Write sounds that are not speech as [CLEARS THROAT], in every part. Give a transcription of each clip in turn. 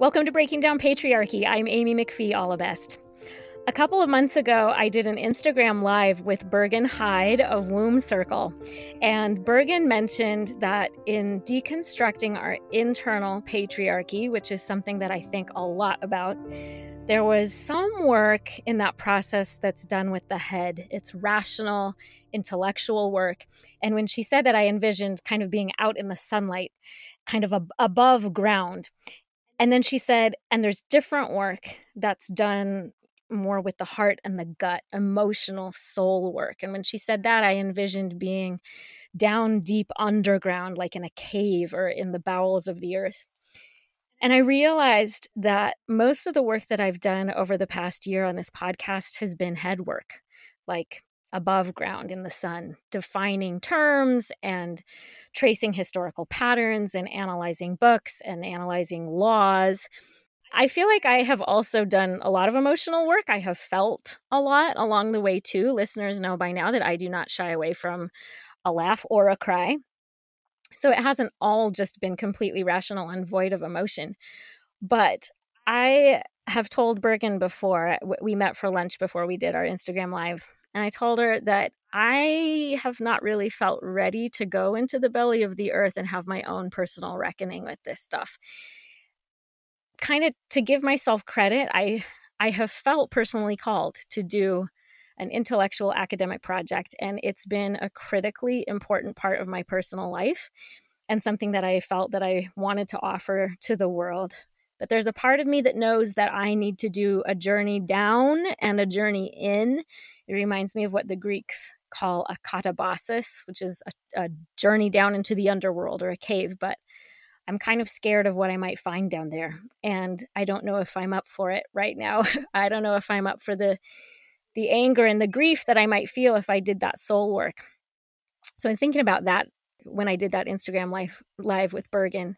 Welcome to Breaking Down Patriarchy. I'm Amy McPhee Allebest. A couple of months ago, I did an Instagram live with Bergen Hyde of Womb Circle. And Bergen mentioned that in deconstructing our internal patriarchy, which is something that I think a lot about, there was some work in that process that's done with the head. It's rational, intellectual work. And when she said that, I envisioned kind of being out in the sunlight, kind of ab- above ground. And then she said, and there's different work that's done more with the heart and the gut, emotional soul work. And when she said that, I envisioned being down deep underground, like in a cave or in the bowels of the earth. And I realized that most of the work that I've done over the past year on this podcast has been head work, like above ground in the sun, defining terms and tracing historical patterns and analyzing books and analyzing laws. I feel like I have also done a lot of emotional work. I have felt a lot along the way too. Listeners know by now that I do not shy away from a laugh or a cry. So it hasn't all just been completely rational and void of emotion. But I have told Bergen before, we met for lunch before we did our Instagram live and I told her that I have not really felt ready to go into the belly of the earth and have my own personal reckoning with this stuff. Kind of to give myself credit, I I have felt personally called to do an intellectual academic project and it's been a critically important part of my personal life and something that I felt that I wanted to offer to the world but there's a part of me that knows that I need to do a journey down and a journey in. It reminds me of what the Greeks call a katabasis, which is a, a journey down into the underworld or a cave. But I'm kind of scared of what I might find down there. And I don't know if I'm up for it right now. [LAUGHS] I don't know if I'm up for the the anger and the grief that I might feel if I did that soul work. So I was thinking about that when I did that Instagram live live with Bergen.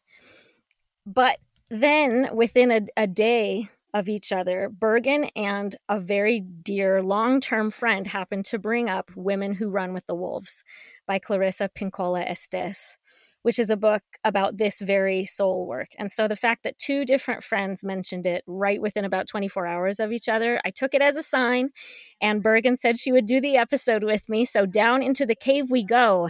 But then within a, a day of each other, Bergen and a very dear long term friend happened to bring up Women Who Run with the Wolves by Clarissa Pinkola Estes, which is a book about this very soul work. And so the fact that two different friends mentioned it right within about 24 hours of each other, I took it as a sign. And Bergen said she would do the episode with me. So down into the cave we go.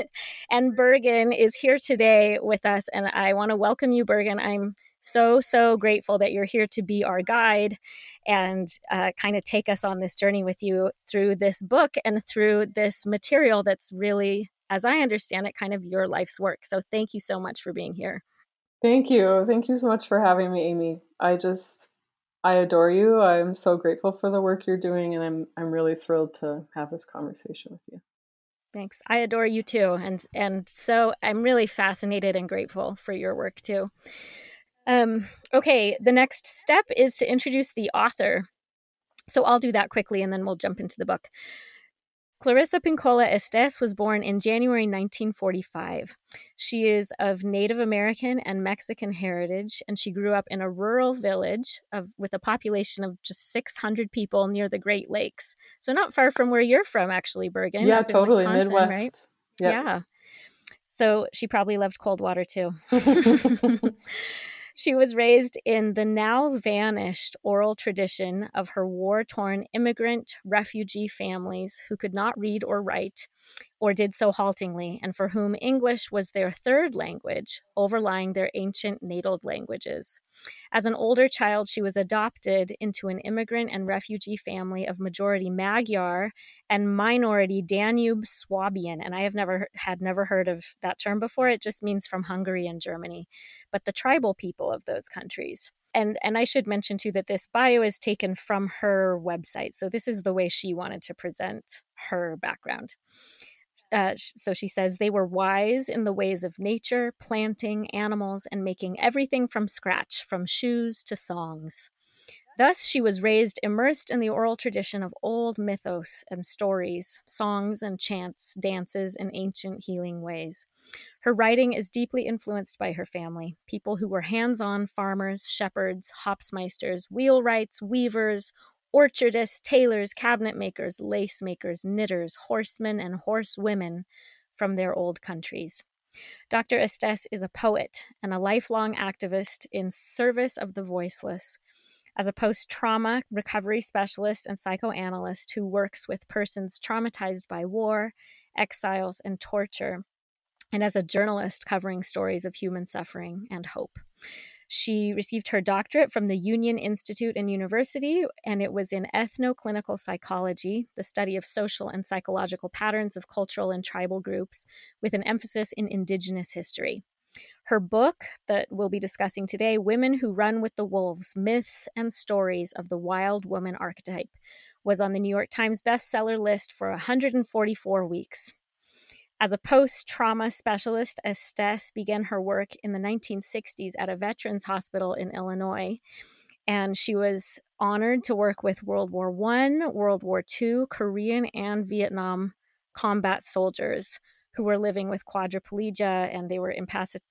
[LAUGHS] and Bergen is here today with us. And I want to welcome you, Bergen. I'm so, so grateful that you're here to be our guide and uh, kind of take us on this journey with you through this book and through this material that's really, as I understand it, kind of your life's work. So, thank you so much for being here. Thank you. Thank you so much for having me, Amy. I just, I adore you. I'm so grateful for the work you're doing, and I'm, I'm really thrilled to have this conversation with you. Thanks. I adore you too. And and so I'm really fascinated and grateful for your work too. Um, okay, the next step is to introduce the author. So I'll do that quickly and then we'll jump into the book. Clarissa Pinkola Estes was born in January 1945. She is of Native American and Mexican heritage, and she grew up in a rural village of, with a population of just 600 people near the Great Lakes. So, not far from where you're from, actually, Bergen. Yeah, totally. Midwest. Right? Yep. Yeah. So, she probably loved cold water too. [LAUGHS] [LAUGHS] [LAUGHS] She was raised in the now vanished oral tradition of her war torn immigrant refugee families who could not read or write or did so haltingly, and for whom English was their third language, overlying their ancient natal languages. As an older child, she was adopted into an immigrant and refugee family of majority Magyar and minority Danube Swabian, and I have never had never heard of that term before. It just means from Hungary and Germany, but the tribal people of those countries and and I should mention too that this bio is taken from her website. So this is the way she wanted to present her background. Uh, so she says they were wise in the ways of nature, planting animals, and making everything from scratch, from shoes to songs. Thus, she was raised immersed in the oral tradition of old mythos and stories, songs and chants, dances, and ancient healing ways. Her writing is deeply influenced by her family, people who were hands on farmers, shepherds, hopsmeisters, wheelwrights, weavers, orchardists, tailors, cabinet makers, lace makers, knitters, horsemen, and horsewomen from their old countries. Dr. Estes is a poet and a lifelong activist in service of the voiceless. As a post trauma recovery specialist and psychoanalyst who works with persons traumatized by war, exiles, and torture, and as a journalist covering stories of human suffering and hope. She received her doctorate from the Union Institute and University, and it was in ethnoclinical psychology, the study of social and psychological patterns of cultural and tribal groups, with an emphasis in Indigenous history. Her book, that we'll be discussing today, Women Who Run with the Wolves Myths and Stories of the Wild Woman Archetype, was on the New York Times bestseller list for 144 weeks. As a post trauma specialist, Estes began her work in the 1960s at a veterans hospital in Illinois. And she was honored to work with World War I, World War II, Korean, and Vietnam combat soldiers who were living with quadriplegia and they were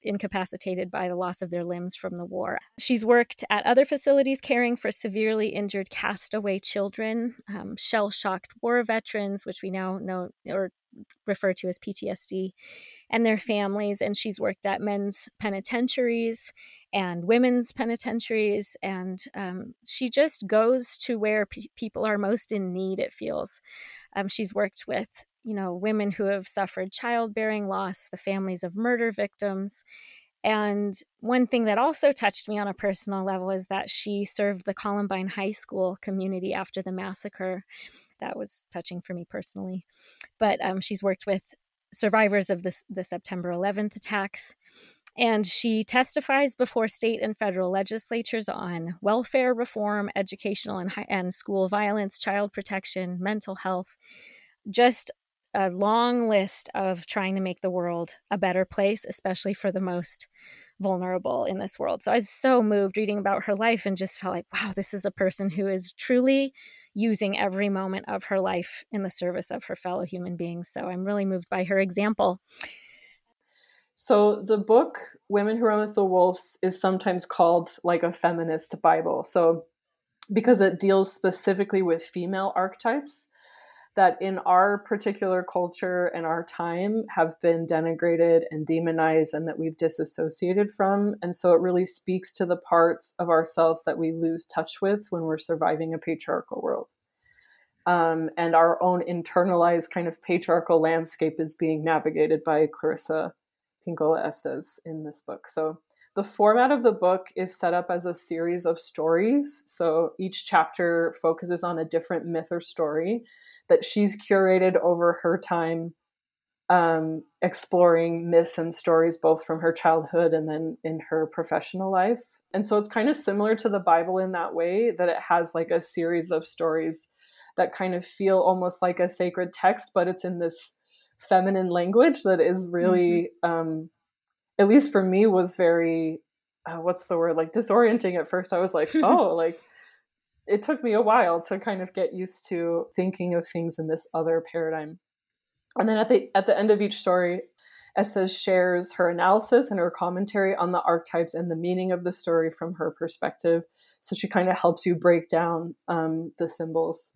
incapacitated by the loss of their limbs from the war. She's worked at other facilities caring for severely injured castaway children, um, shell shocked war veterans, which we now know or refer to as PTSD, and their families. And she's worked at men's penitentiaries and women's penitentiaries. And um, she just goes to where people are most in need, it feels. Um, she's worked with you know, women who have suffered childbearing loss, the families of murder victims. And one thing that also touched me on a personal level is that she served the Columbine High School community after the massacre. That was touching for me personally. But um, she's worked with survivors of the, the September 11th attacks. And she testifies before state and federal legislatures on welfare reform, educational and, and school violence, child protection, mental health, just a long list of trying to make the world a better place, especially for the most vulnerable in this world. So I was so moved reading about her life and just felt like, wow, this is a person who is truly using every moment of her life in the service of her fellow human beings. So I'm really moved by her example. So the book Women Who Run with the Wolves is sometimes called like a feminist Bible. So because it deals specifically with female archetypes that in our particular culture and our time have been denigrated and demonized and that we've disassociated from. And so it really speaks to the parts of ourselves that we lose touch with when we're surviving a patriarchal world. Um, and our own internalized kind of patriarchal landscape is being navigated by Clarissa Pinkola Estes in this book. So the format of the book is set up as a series of stories. So each chapter focuses on a different myth or story that she's curated over her time um, exploring myths and stories both from her childhood and then in her professional life. And so it's kind of similar to the Bible in that way that it has like a series of stories that kind of feel almost like a sacred text, but it's in this feminine language that is really, mm-hmm. um, at least for me, was very, uh, what's the word, like disorienting at first. I was like, [LAUGHS] oh, like it took me a while to kind of get used to thinking of things in this other paradigm. And then at the at the end of each story, Estes shares her analysis and her commentary on the archetypes and the meaning of the story from her perspective. So she kind of helps you break down um, the symbols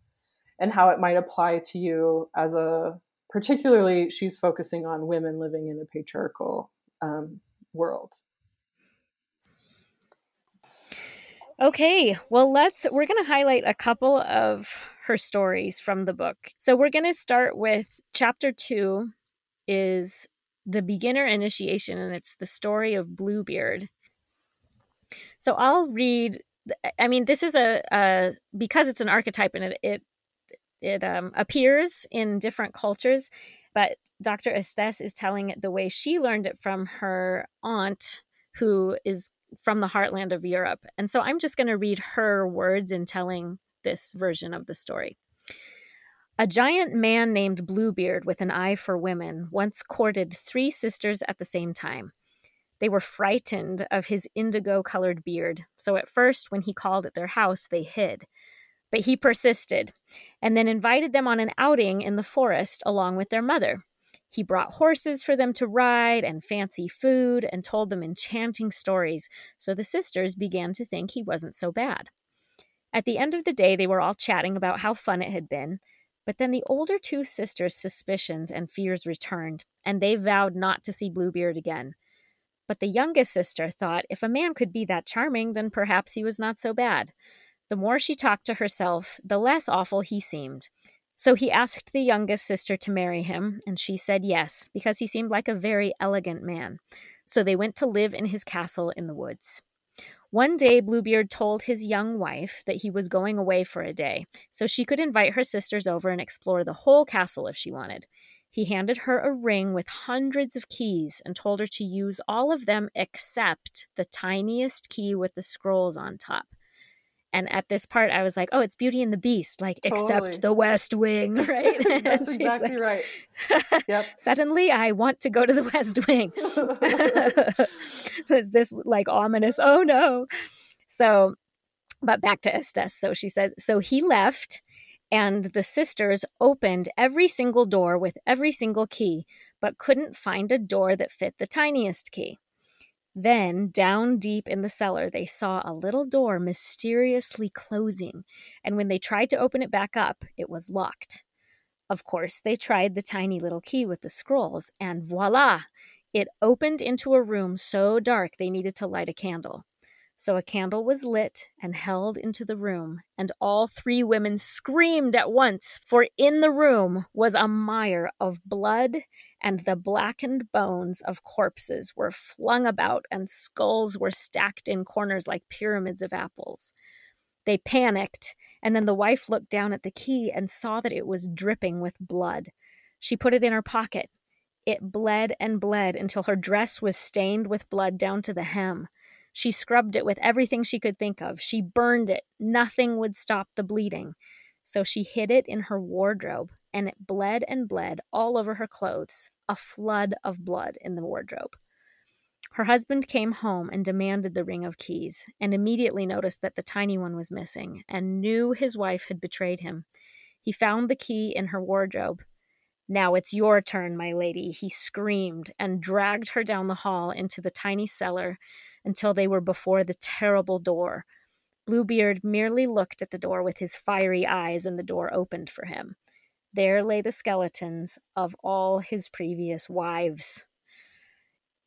and how it might apply to you as a particularly she's focusing on women living in a patriarchal um, world. Okay, well, let's, we're going to highlight a couple of her stories from the book. So we're going to start with chapter two is the beginner initiation, and it's the story of Bluebeard. So I'll read, I mean, this is a, a because it's an archetype and it, it, it um, appears in different cultures, but Dr. Estes is telling it the way she learned it from her aunt, who is from the heartland of Europe. And so I'm just going to read her words in telling this version of the story. A giant man named Bluebeard with an eye for women once courted three sisters at the same time. They were frightened of his indigo colored beard, so at first, when he called at their house, they hid. But he persisted, and then invited them on an outing in the forest along with their mother. He brought horses for them to ride and fancy food and told them enchanting stories, so the sisters began to think he wasn't so bad. At the end of the day, they were all chatting about how fun it had been. But then the older two sisters' suspicions and fears returned, and they vowed not to see Bluebeard again. But the youngest sister thought if a man could be that charming, then perhaps he was not so bad. The more she talked to herself, the less awful he seemed. So he asked the youngest sister to marry him, and she said yes, because he seemed like a very elegant man. So they went to live in his castle in the woods. One day, Bluebeard told his young wife that he was going away for a day, so she could invite her sisters over and explore the whole castle if she wanted. He handed her a ring with hundreds of keys and told her to use all of them except the tiniest key with the scrolls on top. And at this part, I was like, "Oh, it's Beauty and the Beast!" Like, totally. except the West Wing, [LAUGHS] right? [LAUGHS] That's exactly like, right. Yep. [LAUGHS] Suddenly, I want to go to the West Wing. There's this like ominous, "Oh no!" So, but back to Estes. So she says, so he left, and the sisters opened every single door with every single key, but couldn't find a door that fit the tiniest key. Then, down deep in the cellar, they saw a little door mysteriously closing, and when they tried to open it back up, it was locked. Of course, they tried the tiny little key with the scrolls, and voila! It opened into a room so dark they needed to light a candle. So a candle was lit and held into the room, and all three women screamed at once, for in the room was a mire of blood, and the blackened bones of corpses were flung about, and skulls were stacked in corners like pyramids of apples. They panicked, and then the wife looked down at the key and saw that it was dripping with blood. She put it in her pocket. It bled and bled until her dress was stained with blood down to the hem. She scrubbed it with everything she could think of. She burned it. Nothing would stop the bleeding. So she hid it in her wardrobe, and it bled and bled all over her clothes, a flood of blood in the wardrobe. Her husband came home and demanded the ring of keys, and immediately noticed that the tiny one was missing, and knew his wife had betrayed him. He found the key in her wardrobe. Now it's your turn, my lady, he screamed, and dragged her down the hall into the tiny cellar until they were before the terrible door. Bluebeard merely looked at the door with his fiery eyes, and the door opened for him. There lay the skeletons of all his previous wives.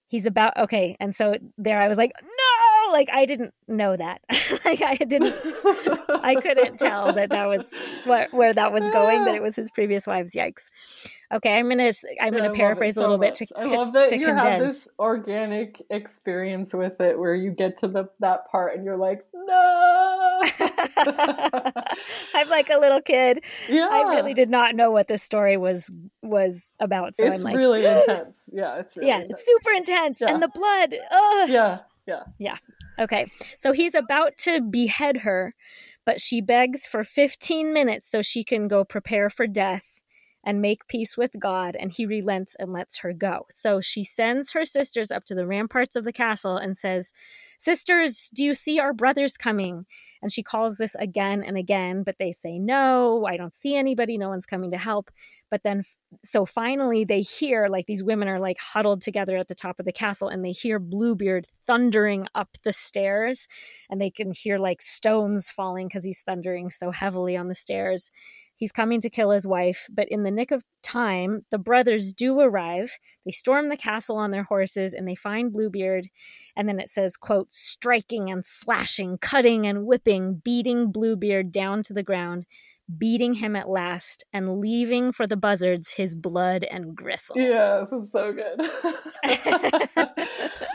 He's about okay, and so there I was like, no, like I didn't know that. [LAUGHS] like I didn't, I couldn't tell that that was what where that was going. That it was his previous wives. Yikes. Okay, I'm gonna I'm gonna paraphrase so a little much. bit to I love that you condense. have this organic experience with it where you get to the that part and you're like, no. [LAUGHS] I'm like a little kid. Yeah. I really did not know what this story was was about. So it's I'm like really [GASPS] intense. Yeah, it's really Yeah, intense. it's super intense. Yeah. And the blood. Ugh. Yeah. Yeah. Yeah. Okay. So he's about to behead her, but she begs for 15 minutes so she can go prepare for death and make peace with God, and he relents and lets her go. So she sends her sisters up to the ramparts of the castle and says, Sisters, do you see our brothers coming? And she calls this again and again, but they say, No, I don't see anybody. No one's coming to help. But then, so finally, they hear like these women are like huddled together at the top of the castle, and they hear Bluebeard thundering up the stairs, and they can hear like stones falling because he's thundering so heavily on the stairs. He's coming to kill his wife, but in the nick of time, the brothers do arrive. They storm the castle on their horses and they find Bluebeard. And then it says, quote, striking and slashing, cutting and whipping, beating Bluebeard down to the ground, beating him at last, and leaving for the buzzards his blood and gristle. Yeah, this is so good. [LAUGHS] [LAUGHS]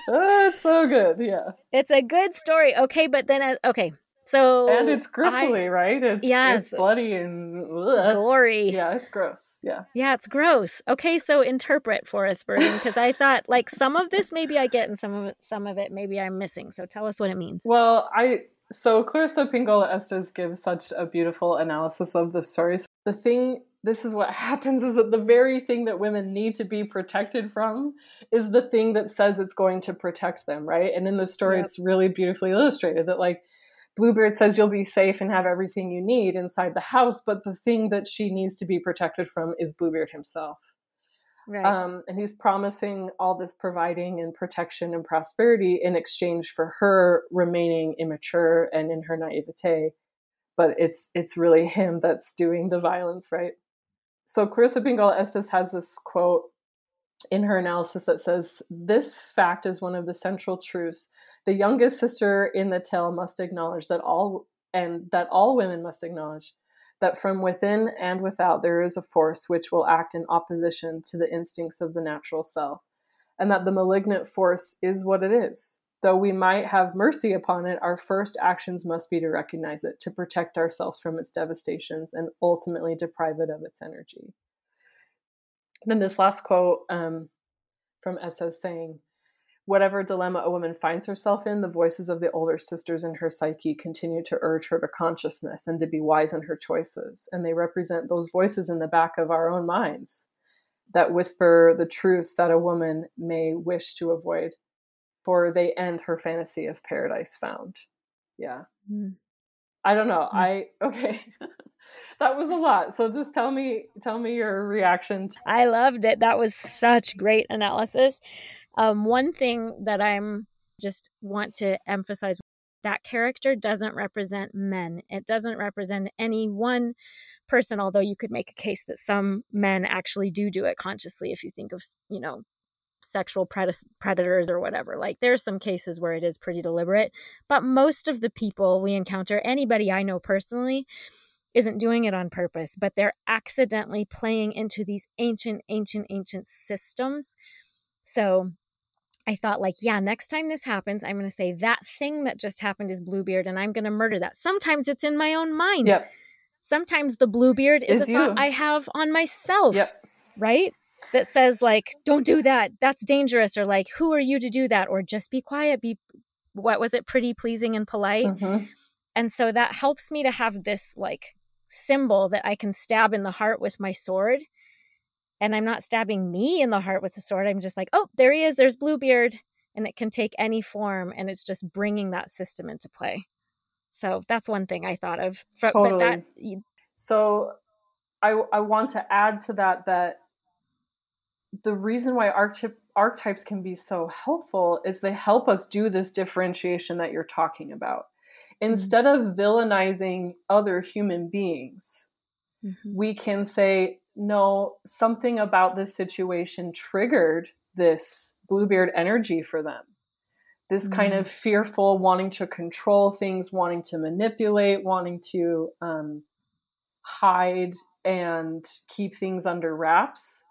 oh, it's so good. Yeah. It's a good story. Okay, but then, uh, okay, so and it's gristly, I, right? It's it's bloody and ugh. gory. Yeah, it's gross. Yeah, yeah, it's gross. Okay, so interpret for us, Bergen, because I thought like some of this maybe I get, and some of it, some of it maybe I'm missing. So tell us what it means. Well, I so Clarissa Pinkola Estes gives such a beautiful analysis of the stories. The thing this is what [LAUGHS] happens is that the very thing that women need to be protected from is the thing that says it's going to protect them, right? And in the story, yep. it's really beautifully illustrated that like Bluebeard says you'll be safe and have everything you need inside the house, but the thing that she needs to be protected from is Bluebeard himself. Right. Um, and he's promising all this providing and protection and prosperity in exchange for her remaining immature and in her naivete. But it's it's really him that's doing the violence, right? so Clarissa Pinkola Estes has this quote in her analysis that says, This fact is one of the central truths. The youngest sister in the tale must acknowledge that all and that all women must acknowledge that from within and without there is a force which will act in opposition to the instincts of the natural self, and that the malignant force is what it is. Though we might have mercy upon it, our first actions must be to recognize it, to protect ourselves from its devastations, and ultimately deprive it of its energy. Then this last quote um, from Estes saying, Whatever dilemma a woman finds herself in, the voices of the older sisters in her psyche continue to urge her to consciousness and to be wise in her choices. And they represent those voices in the back of our own minds that whisper the truths that a woman may wish to avoid, for they end her fantasy of paradise found. Yeah. Mm. I don't know. Mm. I, [LAUGHS] okay. that was a lot. So just tell me tell me your reaction. I loved it. That was such great analysis. Um, one thing that I'm just want to emphasize that character doesn't represent men. It doesn't represent any one person, although you could make a case that some men actually do do it consciously if you think of, you know, sexual pred- predators or whatever. Like there's some cases where it is pretty deliberate, but most of the people we encounter, anybody I know personally, isn't doing it on purpose, but they're accidentally playing into these ancient, ancient, ancient systems. So I thought, like, yeah, next time this happens, I'm going to say that thing that just happened is Bluebeard, and I'm going to murder that. Sometimes it's in my own mind. Yep. Sometimes the Bluebeard is, is a thought I have on myself. Yep. Right? That says, like, don't do that. That's dangerous. Or, like, who are you to do that? Or just be quiet. Be, what was it? Pretty, pleasing, and polite. Mm-hmm. And so that helps me to have this, like, symbol that I can stab in the heart with my sword. And I'm not stabbing me in the heart with the sword. I'm just like, oh, there he is. There's Bluebeard. And it can take any form. And it's just bringing that system into play. So that's one thing I thought of. Totally. But that, you... So I, I want to add to that that the reason why archetype, archetypes can be so helpful is they help us do this differentiation that you're talking about. Mm-hmm. instead of villainizing other human beings, mm-hmm. we can say, no, something about this situation triggered this Bluebeard energy for them. This mm-hmm. kind of fearful, wanting to control things, wanting to manipulate, wanting to um, hide and keep things under wraps.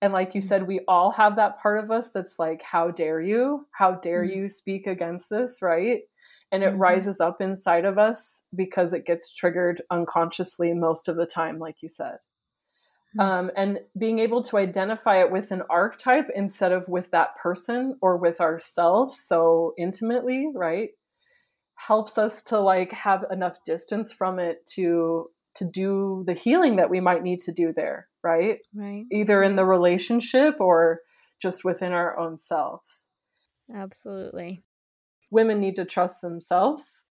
And like you mm-hmm. said, we all have that part of us that's like, how dare you? How dare mm-hmm. you speak against this, right? and it mm-hmm. rises up inside of us because it gets triggered unconsciously most of the time like you said. Um, and being able to identify it with an archetype instead of with that person or with ourselves so intimately right helps us to like have enough distance from it to to do the healing that we might need to do there right? Right. Either in the relationship or just within our own selves. Absolutely. Women need to trust themselves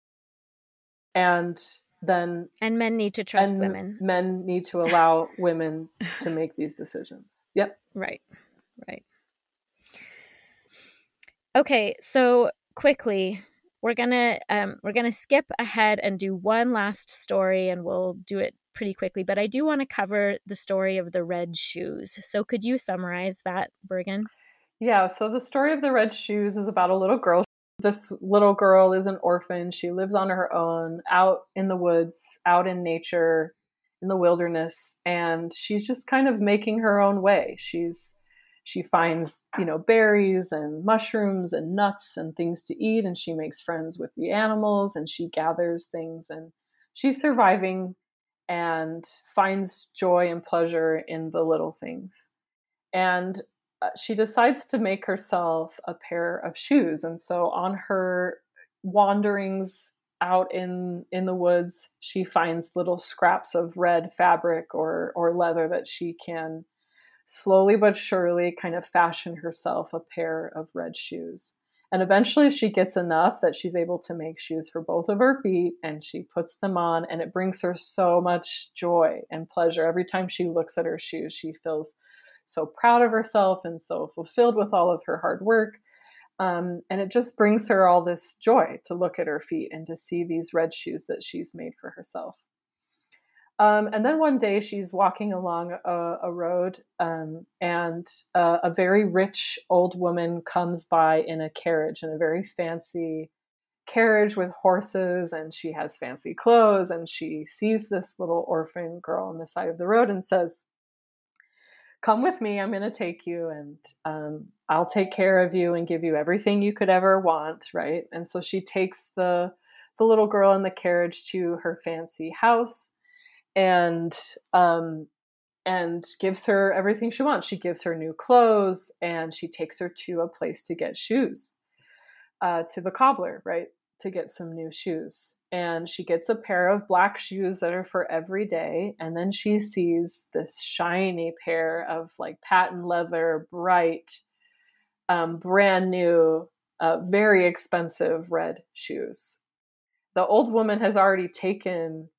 and then and men need to trust women. men need to allow women to make these decisions. Yep. Right. Right. Okay so quickly we're gonna um, we're gonna skip ahead and do one last story and we'll do it pretty quickly but i do want to cover the story of the red shoes. So could you summarize that bergen? Yeah so the story of the red shoes is about a little girl this little girl is an orphan. She lives on her own out in the woods, out in nature, in the wilderness, and she's just kind of making her own way. She's she finds, you know, berries and mushrooms and nuts and things to eat and she makes friends with the animals and she gathers things and she's surviving and finds joy and pleasure in the little things. And Uh, she decides to make herself a pair of shoes and so on her wanderings out in in the woods she finds little scraps of red fabric or or leather that she can slowly but surely kind of fashion herself a pair of red shoes. And eventually she gets enough that she's able to make shoes for both of her feet and she puts them on and it brings her so much joy and pleasure. Every time she looks at her shoes she feels so proud of herself and so fulfilled with all of her hard work. Um, and it just brings her all this joy to look at her feet and to see these red shoes that she's made for herself. Um, and then one day she's walking along a, a road, um, and a very rich old woman comes by in a carriage, in a very fancy carriage with horses, and she has fancy clothes. And she sees this little orphan girl on the side of the road and says, Come with me, I'm going to take you, and um, I'll take care of you and give you everything you could ever want, right? And so she takes the the little girl in the carriage to her fancy house and um, and gives her everything she wants. She gives her new clothes and she takes her to a place to get shoes, uh, to the cobbler, right, to get some new shoes. And she gets a pair of black shoes that are for every day. And then she sees this shiny pair of like patent leather, bright, um, brand new, uh, very expensive red shoes. The old woman has already taken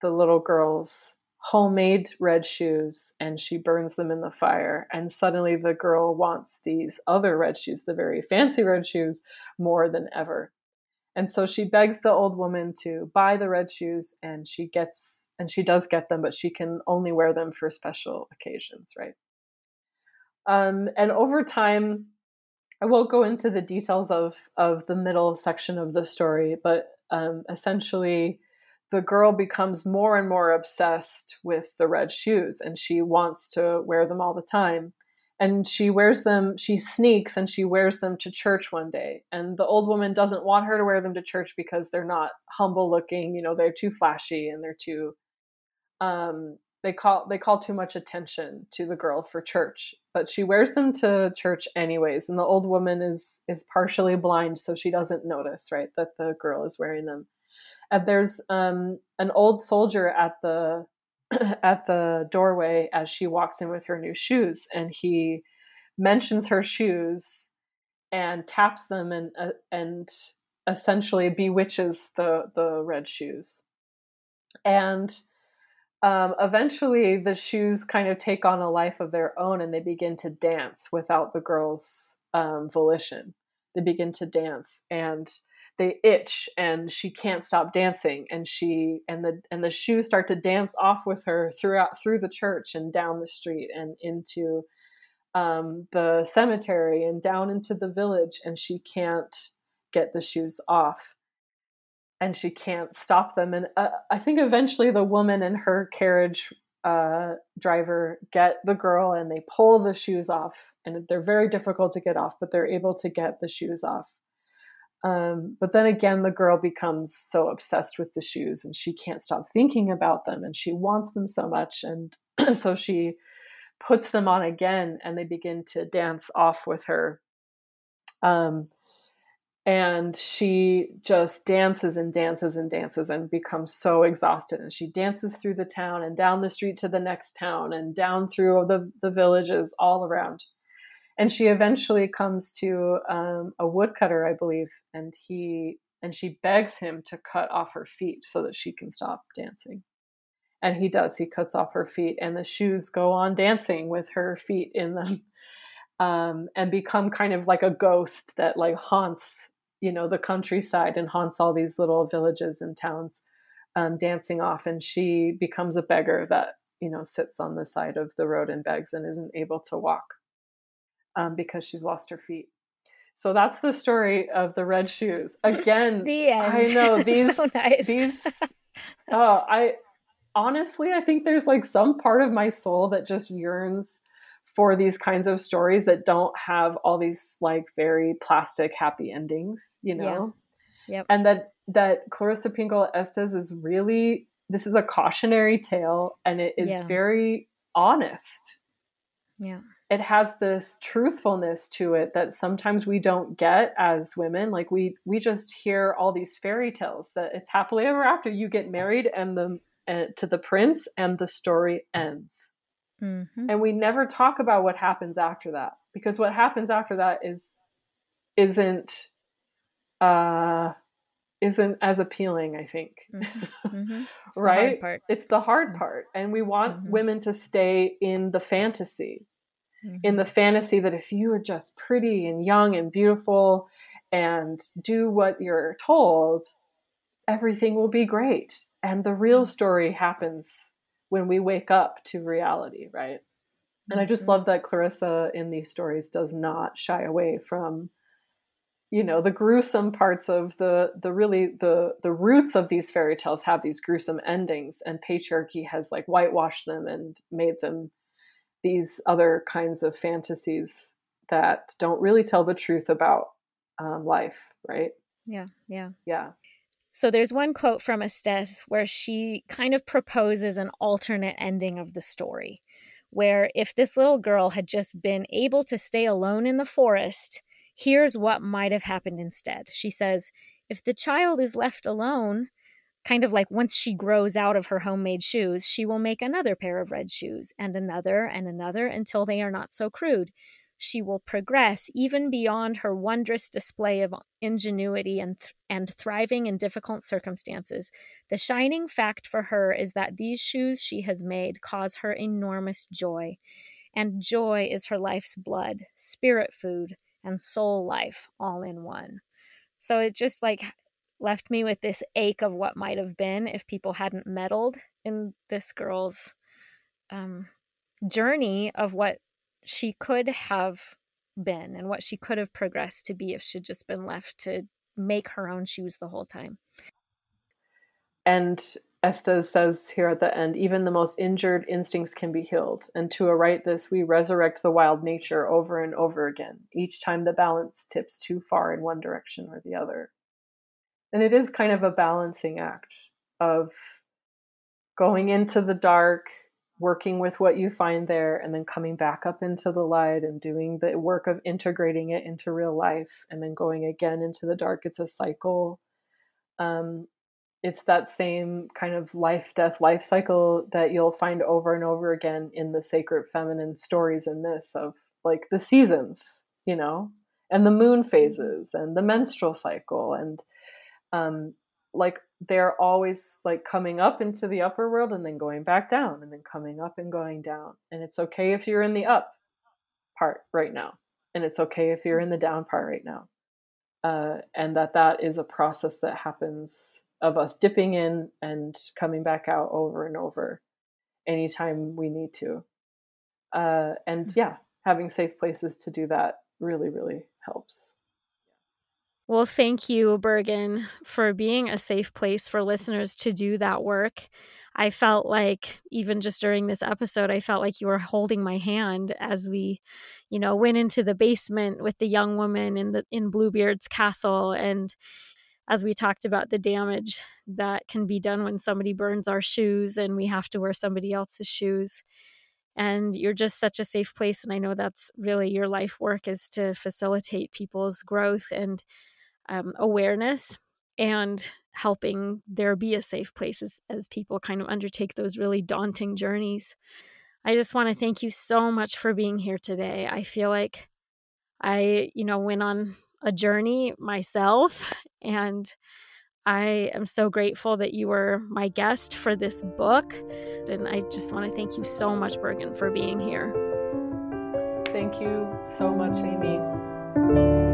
the little girl's homemade red shoes and she burns them in the fire. And suddenly the girl wants these other red shoes, the very fancy red shoes, more than ever. And so she begs the old woman to buy the red shoes and she gets and she does get them, but she can only wear them for special occasions, right? Um, and over time, I won't go into the details of of the middle section of the story, but um, essentially, the girl becomes more and more obsessed with the red shoes and she wants to wear them all the time and she wears them she sneaks and she wears them to church one day. And the old woman doesn't want her to wear them to church because they're not humble looking you know they're too flashy and they're too um they call they call too much attention to the girl for church. But she wears them to church anyways and the old woman is is partially blind so she doesn't notice right that the girl is wearing them. And there's um, an old soldier at the [COUGHS] at the doorway as she walks in with her new shoes, and he mentions her shoes and taps them and uh, and essentially bewitches the the red shoes. And um, eventually, the shoes kind of take on a life of their own, and they begin to dance without the girl's um, volition. They begin to dance, and they itch and she can't stop dancing and she and the and the shoes start to dance off with her throughout through the church and down the street and into um, the cemetery and down into the village and she can't get the shoes off. And she can't stop them. And uh, i think eventually the woman and her carriage uh, driver get the girl and they pull the shoes off. And they're very difficult to get off but they're able to get the shoes off um, but then again, the girl becomes so obsessed with the shoes and she can't stop thinking about them and she wants them so much. And [CLEARS THROAT] so she puts them on again and they begin to dance off with her. Um, and she just dances and dances and dances and becomes so exhausted. And she dances through the town and down the street to the next town and down through the, the villages all around and she eventually comes to um, a woodcutter, I believe, and he and she begs him to cut off her feet so that she can stop dancing. And he does. He cuts off her feet, and the shoes go on dancing with her feet in them, [LAUGHS] um, and become kind of like a ghost that like haunts, you know, the countryside and haunts all these little villages and towns, um, dancing off. And she becomes a beggar that you know sits on the side of the road and begs and isn't able to walk um, because she's lost her feet. So that's the story of the red shoes. [LAUGHS] Again, the end. I know [LAUGHS] these so nice. these [LAUGHS] oh, I honestly I think there's like some part of my soul that just yearns for these kinds of stories that don't have all these like very plastic happy endings, you know? Yeah. Yep. And that that Clarissa Pinkola Estes is really this is a cautionary tale and it is yeah. very honest. Yeah it has this truthfulness to it that sometimes we don't get as women like we we just hear all these fairy tales that it's happily ever after you get married and the uh, to the prince and the story ends mm-hmm. and we never talk about what happens after that because what happens after that is isn't uh isn't as appealing i think mm-hmm. Mm-hmm. [LAUGHS] It's right it's the hard mm-hmm. part and we want mm-hmm. women to stay in the fantasy mm-hmm. in the fantasy that if you are just pretty and young and beautiful and do what you're told, everything will be great. And the real mm-hmm. story happens when we wake up to reality, right? And I just mm-hmm. love that Clarissa in these stories does not shy away from you know the gruesome parts of the the really the the roots of these fairy tales have these gruesome endings and patriarchy has like whitewashed them and made them these other kinds of fantasies that don't really tell the truth about um, life right? Yeah yeah. Yeah. So there's one quote from Estes where she kind of proposes an alternate ending of the story where if this little girl had just been able to stay alone in the forest Here's what might have happened instead. She says, if the child is left alone, kind of like once she grows out of her homemade shoes, she will make another pair of red shoes and another and another until they are not so crude. She will progress even beyond her wondrous display of ingenuity and, th- and thriving in difficult circumstances. The shining fact for her is that these shoes she has made cause her enormous joy. And joy is her life's blood, spirit food, and soul life all in one. So it just like left me with this ache of what might have been if people hadn't meddled in this girl's um, journey of what she could have been and what she could have progressed to be if she'd just been left to make her own shoes the whole time. And Estes says here at the end, even the most injured instincts can be healed. And to awrite this, we resurrect the wild nature over and over again, each time the balance tips too far in one direction or the other. And it is kind of a balancing act of going into the dark, working with what you find there, and then coming back up into the light and doing the work of integrating it into real life, and then going again into the dark. It's a cycle. Um, it's that same kind of life death life cycle that you'll find over and over again in the sacred feminine stories and myths of like the seasons you know and the moon phases and the menstrual cycle and um like they're always like coming up into the upper world and then going back down and then coming up and going down and it's okay if you're in the up part right now and it's okay if you're in the down part right now uh, and that that is a process that happens of us dipping in and coming back out over and over anytime we need to. Uh, and mm. yeah, having safe places to do that really, really helps. Well, thank you, Bergen, for being a safe place for listeners to do that work. I felt like, even just during this episode, I felt like you were holding my hand as we, you know, went into the basement with the young woman in the in Bluebeard's castle and as we talked about the damage that can be done when somebody burns our shoes and we have to wear somebody else's shoes and you're just such a safe place and i know that's really your life work is to facilitate people's growth and um, awareness and helping there be a safe place as, as people kind of undertake those really daunting journeys i just want to thank you so much for being here today i feel like i you know went on a journey myself. And I am so grateful that you were my guest for this book. And I just want to thank you so much, Bergen, for being here. Thank you so much, Amy.